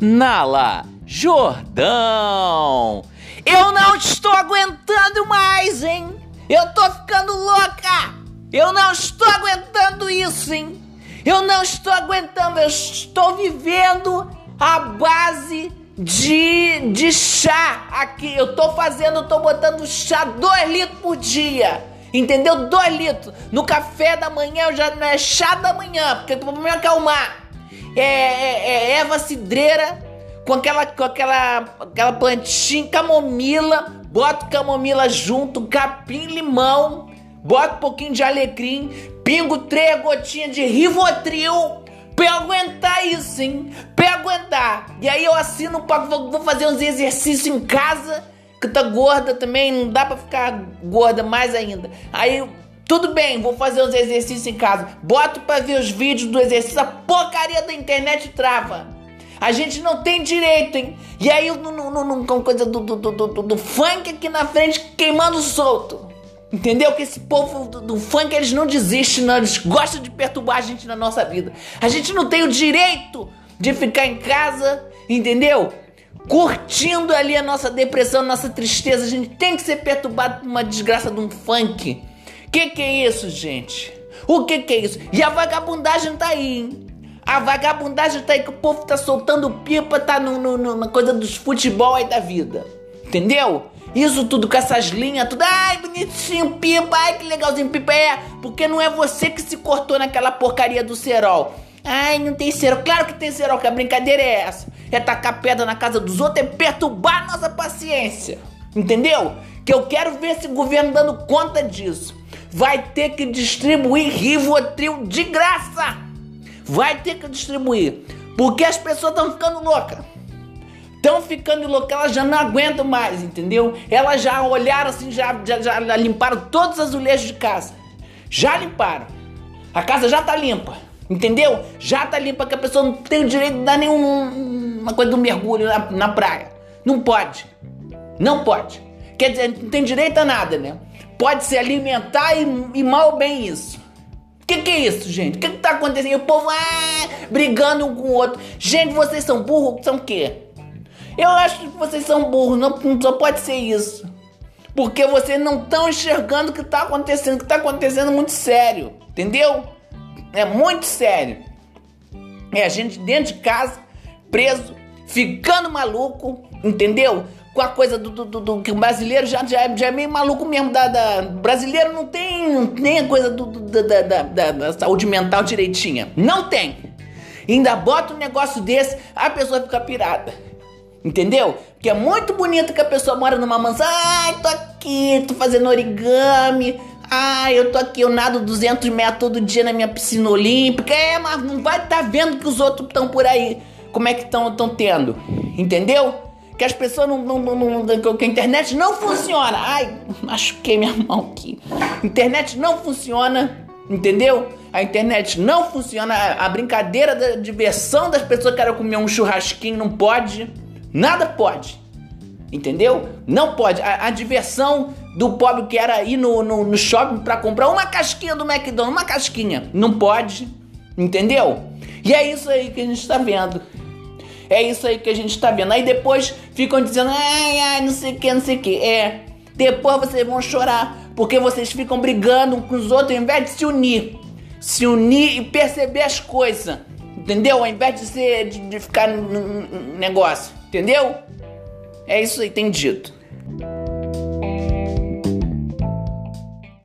Nala Jordão. Eu não estou aguentando mais, hein? Eu tô ficando louca! Eu não estou aguentando isso, hein? Eu não estou aguentando, eu estou vivendo a base de, de chá aqui. Eu tô fazendo, eu tô botando chá 2 litros por dia. Entendeu? 2 litros. No café da manhã eu já não é chá da manhã, porque pra me acalmar. É, é, é erva cidreira com aquela, com aquela, aquela plantinha, camomila. Bota camomila junto, capim, limão. Bota um pouquinho de alecrim. Pingo três gotinhas de Rivotril Pra aguentar isso, hein? Pra aguentar. E aí eu assino, vou, vou fazer uns exercícios em casa, que tá gorda também, não dá pra ficar gorda mais ainda. Aí, tudo bem, vou fazer uns exercícios em casa. Boto pra ver os vídeos do exercício, a porcaria da internet trava. A gente não tem direito, hein? E aí, com coisa do, do, do, do, do funk aqui na frente queimando solto. Entendeu? Que esse povo do, do, funk, eles não desistem, não. Eles gostam de perturbar a gente na nossa vida. A gente não tem o direito de ficar em casa, entendeu? Curtindo ali a nossa depressão, a nossa tristeza. A gente tem que ser perturbado por uma desgraça de um funk. Que que é isso, gente? O que que é isso? E a vagabundagem tá aí, hein? A vagabundagem tá aí que o povo tá soltando pipa, tá no, no, no na coisa dos futebol aí da vida. Entendeu? Isso tudo com essas linhas, tudo. Ai, bonitinho, pipa. Ai, que legalzinho, pipa. É, porque não é você que se cortou naquela porcaria do cerol. Ai, não tem cerol. Claro que tem cerol, que a brincadeira é essa. É tacar pedra na casa dos outros, é perturbar a nossa paciência. Entendeu? Que eu quero ver esse governo dando conta disso. Vai ter que distribuir Rivotril de graça. Vai ter que distribuir. Porque as pessoas estão ficando loucas estão ficando loucas, elas já não aguentam mais, entendeu? Elas já olharam assim, já, já, já limparam todos os azulejos de casa. Já limparam. A casa já tá limpa, entendeu? Já tá limpa, que a pessoa não tem o direito de dar nenhuma coisa do mergulho na, na praia. Não pode. Não pode. Quer dizer, não tem direito a nada, né? Pode se alimentar e, e mal bem isso. O que, que, é isso, gente? O que, que tá acontecendo? O povo ah, brigando um com o outro. Gente, vocês são burros? São o quê? Eu acho que vocês são burros, não, não só pode ser isso. Porque vocês não estão enxergando o que está acontecendo, o que está acontecendo muito sério, entendeu? É muito sério. É a gente dentro de casa, preso, ficando maluco, entendeu? Com a coisa do, do, do, do que o brasileiro já, já, é, já é meio maluco mesmo. Da, da brasileiro não tem nem a coisa do, do da, da, da, da saúde mental direitinha. Não tem. Ainda bota um negócio desse, a pessoa fica pirada. Entendeu? Que é muito bonito que a pessoa mora numa mansão. Ai, tô aqui, tô fazendo origami. Ai, eu tô aqui, eu nado 200 metros todo dia na minha piscina olímpica. É, mas não vai estar tá vendo que os outros estão por aí. Como é que estão tendo? Entendeu? Que as pessoas não, não, não, não, que a internet não funciona. Ai, machuquei minha mão aqui. Internet não funciona, entendeu? A internet não funciona. A brincadeira da diversão das pessoas que querem comer um churrasquinho não pode. Nada pode. Entendeu? Não pode. A, a diversão do pobre que era ir no, no, no shopping para comprar uma casquinha do McDonald's, uma casquinha. Não pode. Entendeu? E é isso aí que a gente está vendo. É isso aí que a gente está vendo. Aí depois ficam dizendo, ai, ai, não sei o que, não sei o que. É. Depois vocês vão chorar. Porque vocês ficam brigando com os outros ao invés de se unir. Se unir e perceber as coisas. Entendeu? Ao invés de, ser, de, de ficar no negócio. Entendeu? É isso aí, tem dito.